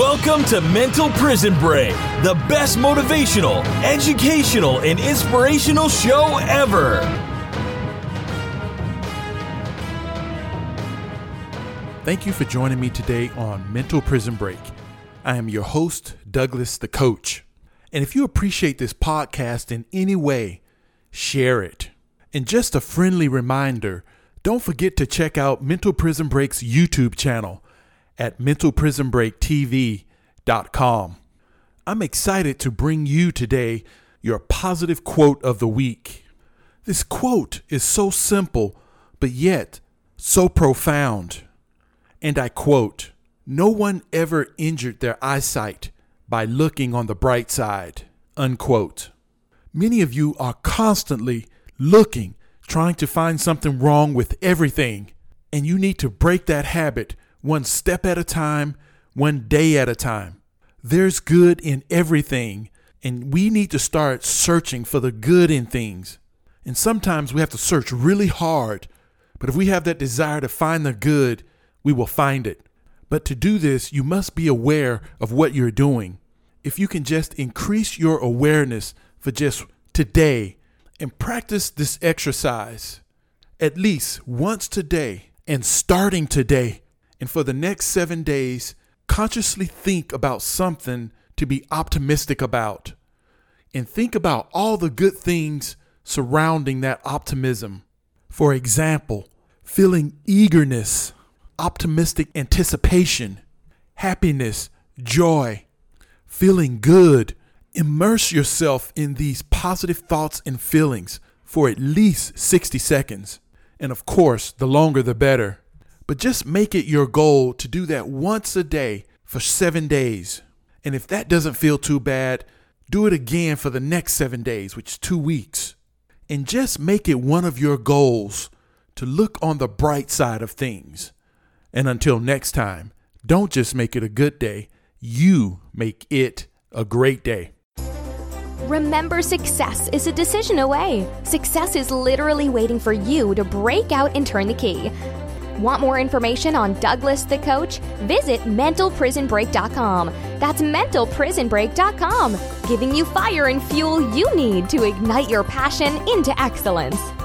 Welcome to Mental Prison Break, the best motivational, educational, and inspirational show ever. Thank you for joining me today on Mental Prison Break. I am your host, Douglas the Coach. And if you appreciate this podcast in any way, share it. And just a friendly reminder don't forget to check out Mental Prison Break's YouTube channel at mentalprisonbreaktv.com. I'm excited to bring you today your positive quote of the week. This quote is so simple, but yet so profound. And I quote No one ever injured their eyesight by looking on the bright side. Unquote. Many of you are constantly looking, trying to find something wrong with everything, and you need to break that habit one step at a time, one day at a time. There's good in everything, and we need to start searching for the good in things. And sometimes we have to search really hard, but if we have that desire to find the good, we will find it. But to do this, you must be aware of what you're doing. If you can just increase your awareness for just today and practice this exercise at least once today and starting today, and for the next seven days, consciously think about something to be optimistic about. And think about all the good things surrounding that optimism. For example, feeling eagerness, optimistic anticipation, happiness, joy, feeling good. Immerse yourself in these positive thoughts and feelings for at least 60 seconds. And of course, the longer the better. But just make it your goal to do that once a day for seven days. And if that doesn't feel too bad, do it again for the next seven days, which is two weeks. And just make it one of your goals to look on the bright side of things. And until next time, don't just make it a good day, you make it a great day. Remember, success is a decision away. Success is literally waiting for you to break out and turn the key. Want more information on Douglas the Coach? Visit mentalprisonbreak.com. That's mentalprisonbreak.com, giving you fire and fuel you need to ignite your passion into excellence.